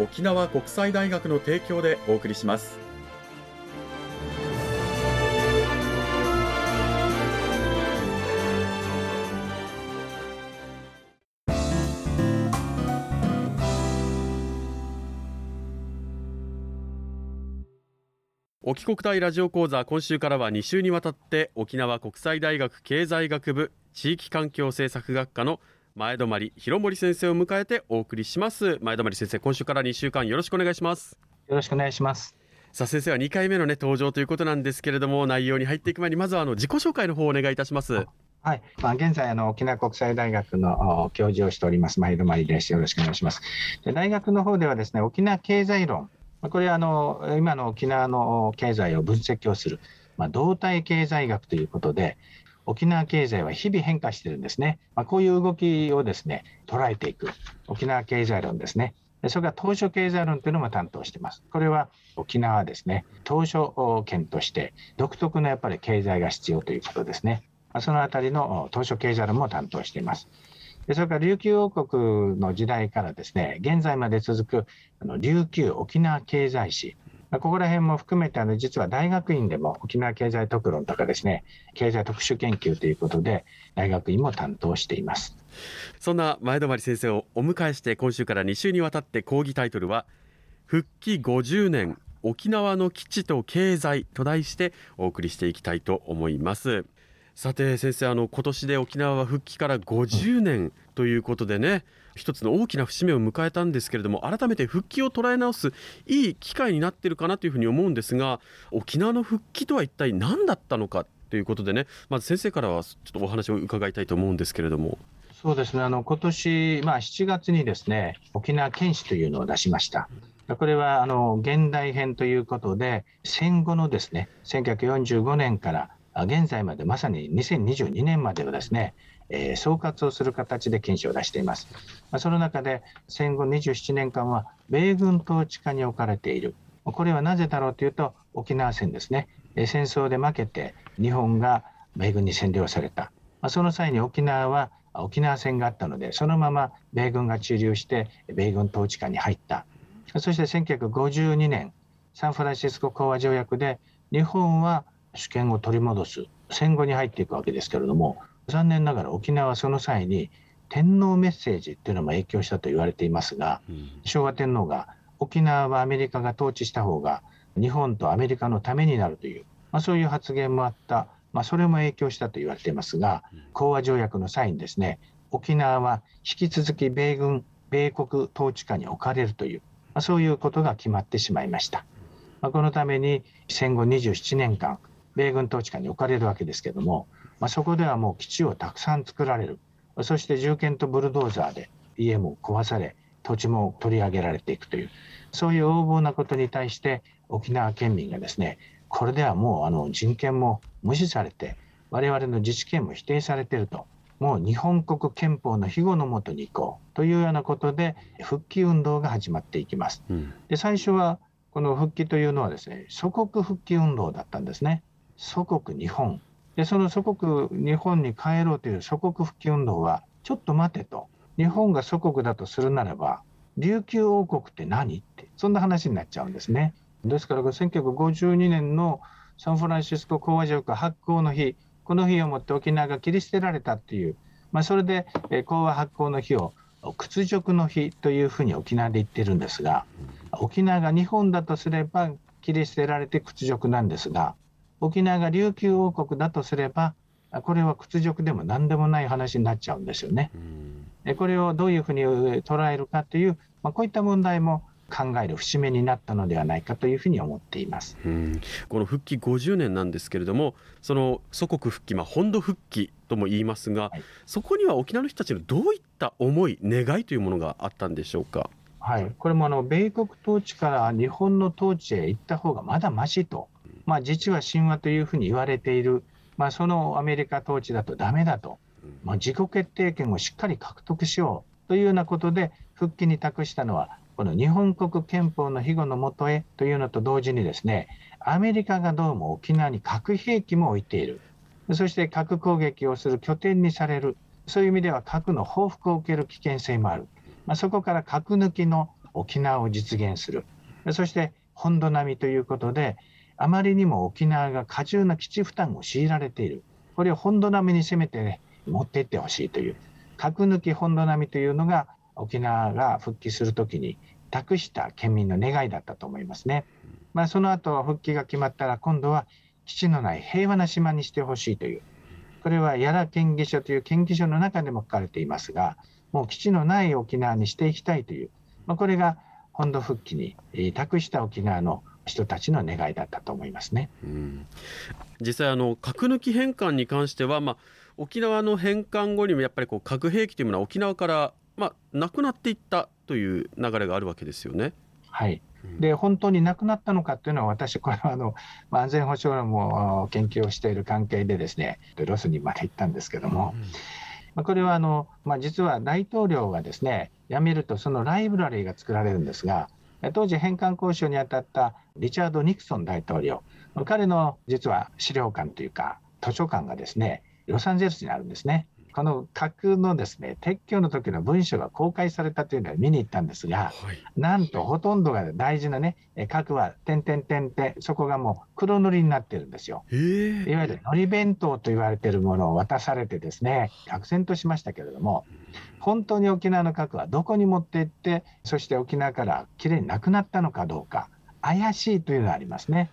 沖縄国際大学の提供でお送りします。沖国大ラジオ講座今週からは2週にわたって沖縄国際大学経済学部地域環境政策学科の前泊博森先生を迎えてお送りします。前泊先生今週から2週間よろしくお願いします。よろしくお願いします。さあ先生は2回目のね登場ということなんですけれども内容に入っていく前にまずはあの自己紹介の方をお願いいたします。はい、まあ、現在あの沖縄国際大学の教授をしております。前泊です。よろしくお願いします。で大学の方ではですね沖縄経済論。これはあの今の沖縄の経済を分析をする、まあ、動態経済学ということで沖縄経済は日々変化してるんですね。まあ、こういう動きをですね、捉えていく沖縄経済論ですね。それから当初経済論というのも担当してます。これは沖縄はですね、当初圏として独特のやっぱり経済が必要ということですね。そのあたりの当初経済論も担当しています。それから琉球王国の時代からですね、現在まで続くあの琉球沖縄経済史、ここら辺も含めてあの実は大学院でも沖縄経済特論とかですね経済特殊研究ということで大学院も担当しています。そんな前泊先生をお迎えして今週から2週にわたって講義タイトルは復帰50年沖縄の基地と経済と題してお送りしていきたいと思います。さて先生あの今年で沖縄は復帰から50年ということでね、一つの大きな節目を迎えたんですけれども改めて復帰を捉え直すいい機会になっているかなというふうに思うんですが沖縄の復帰とは一体何だったのか？ということでねまず先生からはちょっとお話を伺いたいと思うんですけれども。そうですねあの今年、まあ、7月にですね沖縄県史というのを出しました。これはあの現代編ということで戦後のですね1945年から現在までまさに2022年までをですねえー、総括をする形で検証を出しています。まあ、その中で戦後27年間は米軍統治下に置かれている。これはなぜだろうというと沖縄戦ですね。戦争で負けて日本が米軍に占領された。まあ、その際に沖縄は沖縄戦があったのでそのまま米軍が駐留して米軍統治下に入った。そして1952年サンフランシスコ講和条約で日本は主権を取り戻す戦後に入っていくわけですけれども残念ながら沖縄はその際に天皇メッセージっていうのも影響したと言われていますが、うん、昭和天皇が沖縄はアメリカが統治した方が日本とアメリカのためになるという、まあ、そういう発言もあった、まあ、それも影響したと言われていますが、講和条約の際にですね沖縄は引き続き米軍米国統治下に置かれるという、まあ、そういうことが決まってしまいました。まあ、このために戦後27年間米軍統治下に置かれるわけですけどもまあ、そこではもう基地をたくさん作られるそして銃剣とブルドーザーで家も壊され土地も取り上げられていくというそういう横暴なことに対して沖縄県民がですねこれではもうあの人権も無視されて我々の自治権も否定されているともう日本国憲法の庇護のもとに行こうというようなことで復帰運動が始まっていきます。うん、で最初はこの復帰というのはですね祖国復帰運動だったんですね。祖国日本でその祖国日本に帰ろうという祖国復帰運動はちょっと待てと日本が祖国だとするならば琉球王国って何ってそんな話になっちゃうんですね。ですから1952年のサンフランシスコ講和条約発行の日この日をもって沖縄が切り捨てられたっていう、まあ、それで講和発行の日を屈辱の日というふうに沖縄で言ってるんですが沖縄が日本だとすれば切り捨てられて屈辱なんですが沖縄が琉球王国だとすればこれは屈辱でも何でもない話になっちゃうんですよね。これをどういうふうに捉えるかという、まあ、こういった問題も考える節目になったのではないかというふうに思っています、うん、この復帰50年なんですけれどもその祖国復帰、まあ、本土復帰とも言いますが、はい、そこには沖縄の人たちのどういった思い願いというものがあったんでしょうか？はい、これもあの米国統治から日本の統治へ行った方がまだましと、まあ、実は神話というふうに言われている、まあ、そのアメリカ統治だとだめだと、まあ、自己決定権をしっかり獲得しようというようなことで復帰に託したのはこの日本国憲法の庇護のもとへというのと同時にですねアメリカがどうも沖縄に核兵器も置いている。そして核攻撃をする拠点にされる。そういう意味では核の報復を受ける危険性もある、まあ、そこから核抜きの沖縄を実現する。そして本土並みということであまりにも沖縄が過重な基地負担を強いられている。これを本土並みにせめて、ね、持っていってほしいという。核抜き本土並みというのが沖縄が復帰するときに託した県民の願いだったと思いますね。まあ、その後は復帰が決まったら今度は基地のない平和な島にしてほしいという。これは屋良県議書という県議書の中でも書かれていますがもう基地のない沖縄にしていきたいという、まあ、これが本土復帰に託した沖縄の人たちの願いだったと思いますね。うん、実際あの核抜き返還に関しては、まあ、沖縄の返還後にもやっぱりこう核兵器というものは沖縄からまあ、なくなっていったという流れがあるわけですよね。はい。で本当になくなったのかっていうのは、私、これはあの安全保障も研究をしている関係で、ですねロスにまで行ったんですけども、まあ、これはあの、まあ、実は大統領がですね辞めると、そのライブラリーが作られるんですが、当時、返還交渉に当たったリチャード・ニクソン大統領、彼の実は資料館というか、図書館がですねロサンゼルスにあるんですね。この核のですね撤去の時の文書が公開されたというのを見に行ったんですが、はい、なんとほとんどが大事なね核は点々点々そこがもう黒塗りになってるんですよ。いわゆるのり弁当と言われているものを渡されてですね愕然としましたけれども本当に沖縄の核はどこに持って行ってそして沖縄からきれいになくなったのかどうか怪しいというのがありますね。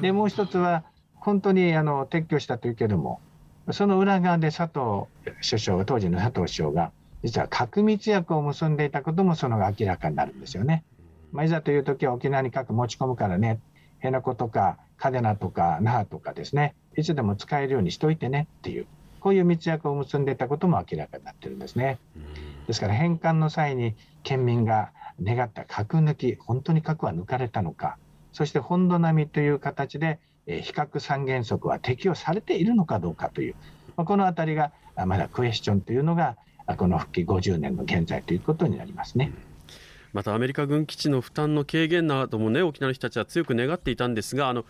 でもう一つは本当にあの撤去したというけどもその裏側で佐藤首相、当時の佐藤首相が、実は核密約を結んでいたこともその明らかになるんですよね。まあ、いざという時は沖縄に核持ち込むからね、辺野古とか嘉手納とか那覇とかですね、いつでも使えるようにしといてねっていう、こういう密約を結んでいたことも明らかになってるんですね。ですから返還の際に県民が願った核抜き、本当に核は抜かれたのか、そして本土並みという形でえ比較三原則は適用されているのかどうかという、まあ、このあたりがまだクエスチョンというのがこの復帰50年の現在ということになりますね。またアメリカ軍基地の負担の軽減などもね沖縄の人たちは強く願っていたんですがあの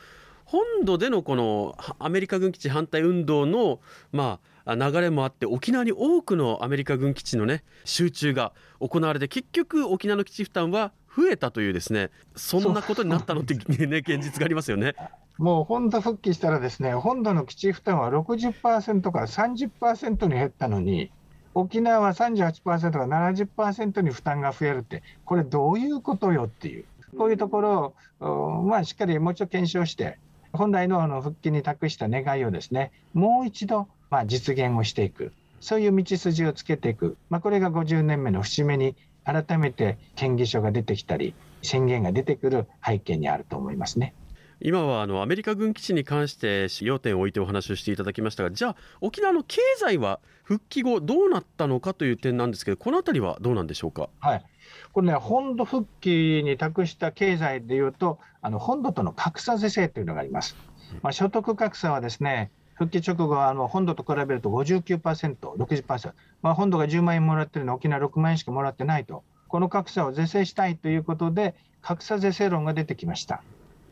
本土でのこのアメリカ軍基地反対運動のまあ流れもあって沖縄に多くのアメリカ軍基地のね集中が行われて結局沖縄の基地負担は増えたというですねそんなことになったのってね現実がありますよね。もう本土復帰したらですね、本土の基地負担は60%から30%に減ったのに、沖縄は38%から70%に負担が増えるって、これどういうことよっていう、こういうところを、まあ、しっかりもう一度検証して、本来のあの復帰に託した願いをですね、もう一度、まあ、実現をしていく、そういう道筋をつけていく、まあ、これが50年目の節目に改めて県議所が出てきたり、宣言が出てくる背景にあると思いますね。今はあのアメリカ軍基地に関して要点を置いてお話をしていただきましたがじゃあ沖縄の経済は復帰後どうなったのかという点なんですけどこの辺りはどうなんでしょうか？はいこれね、本土復帰に託した経済でいうと、あの本土との格差是正というのがあります。まあ、所得格差はですね、復帰直後はあの本土と比べると59%、60%、まあ、本土が10万円もらってるの沖縄6万円しかもらってないと、この格差を是正したいということで、格差是正論が出てきました。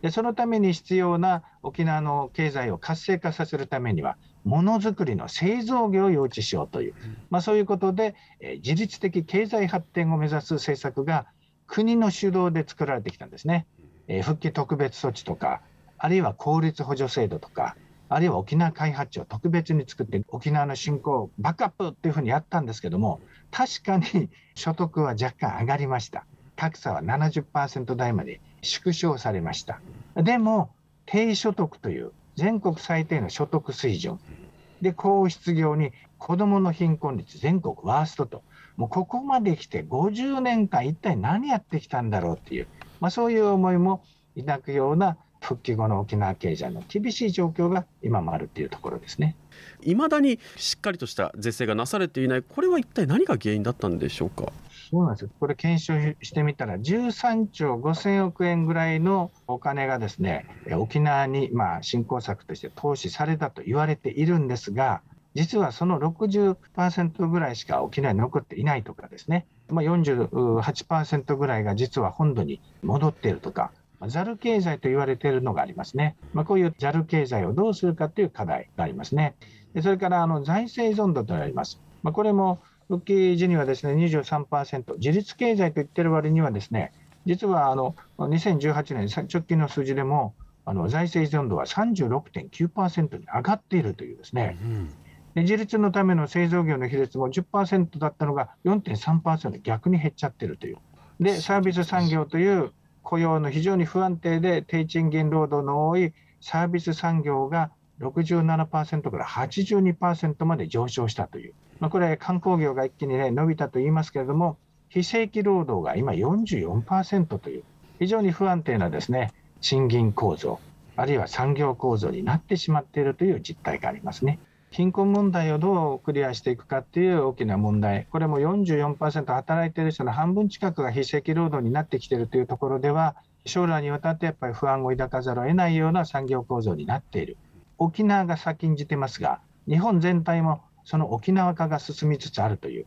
でそのために必要な沖縄の経済を活性化させるためには、ものづくりの製造業を誘致しようという、まあ、そういうことで、えー、自律的経済発展を目指す政策が国の主導で作られてきたんですね。えー、復帰特別措置とか、あるいは公立補助制度とか、あるいは沖縄開発庁を特別に作って沖縄の振興をバックアップっていうふうにやったんですけども確かに所得は若干上がりました格差は70%台まで縮小されました。でも、低所得という全国最低の所得水準、で、高失業に子どもの貧困率全国ワーストと、もうここまで来て50年間一体何やってきたんだろうっていう、まあ、そういう思いも抱くような復帰後の沖縄経済の厳しい状況が今もあるっていうところですね。いまだにしっかりとした是正がなされていない、これは一体何が原因だったんでしょうか？そうなんですよ。これ検証してみたら、13兆5000億円ぐらいのお金がですね、沖縄にまあ振興策として投資されたと言われているんですが、実はその60%ぐらいしか沖縄に残っていないとかですね、まあ、48%ぐらいが実は本土に戻っているとか、ザル経済と言われているのがありますね。まあ、こういうザル経済をどうするかという課題がありますね。それからあの財政依存度とあります。まあ、これも復帰時にはですね23%、自立経済と言ってる割にはですね、実はあの2018年直近の数字でもあの財政依存度は36.9%に上がっているというですね、で自立のための製造業の比率も10%だったのが4.3%逆に減っちゃってるという。で、サービス産業という雇用の非常に不安定で低賃金労働の多いサービス産業が67%から82%まで上昇したという、まあ、これ、観光業が一気に、ね、伸びたと言いますけれども、非正規労働が今44%という、非常に不安定なですね賃金構造、あるいは産業構造になってしまっているという実態がありますね。貧困問題をどうクリアしていくかっていう大きな問題、これも44%働いている人の半分近くが非正規労働になってきているというところでは、将来にわたってやっぱり不安を抱かざるを得ないような産業構造になっている。沖縄が先んじてますが、日本全体もその沖縄化が進みつつあるという、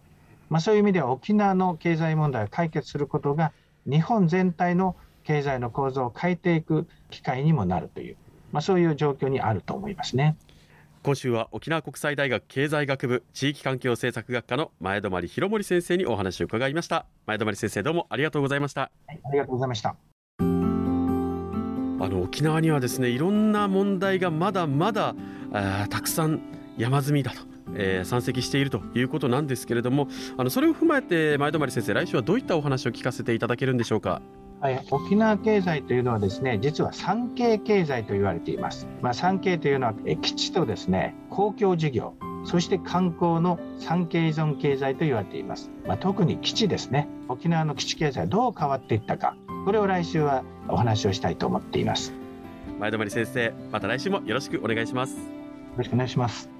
まあ、そういう意味では沖縄の経済問題を解決することが、日本全体の経済の構造を変えていく機会にもなるという、まあ、そういう状況にあると思いますね。今週は沖縄国際大学経済学部地域環境政策学科の前泊博盛先生にお話を伺いました。前泊先生どうもありがとうございました、はい、ありがとうございましたあの沖縄にはですねいろんな問題がまだまだたくさん山積みだとえー、山積しているということなんですけれどもあのそれを踏まえて前泊先生来週はどういったお話を聞かせていただけるんでしょうか？はい、沖縄経済というのはですね実は産経経済と言われています、まあ、産経というのは基地とですね公共事業そして観光の産経依存経済と言われています、まあ、特に基地ですね。沖縄の基地経済どう変わっていったか。これを来週はお話をしたいと思っています。前泊先生また来週もよろしくお願いします。よろしくお願いします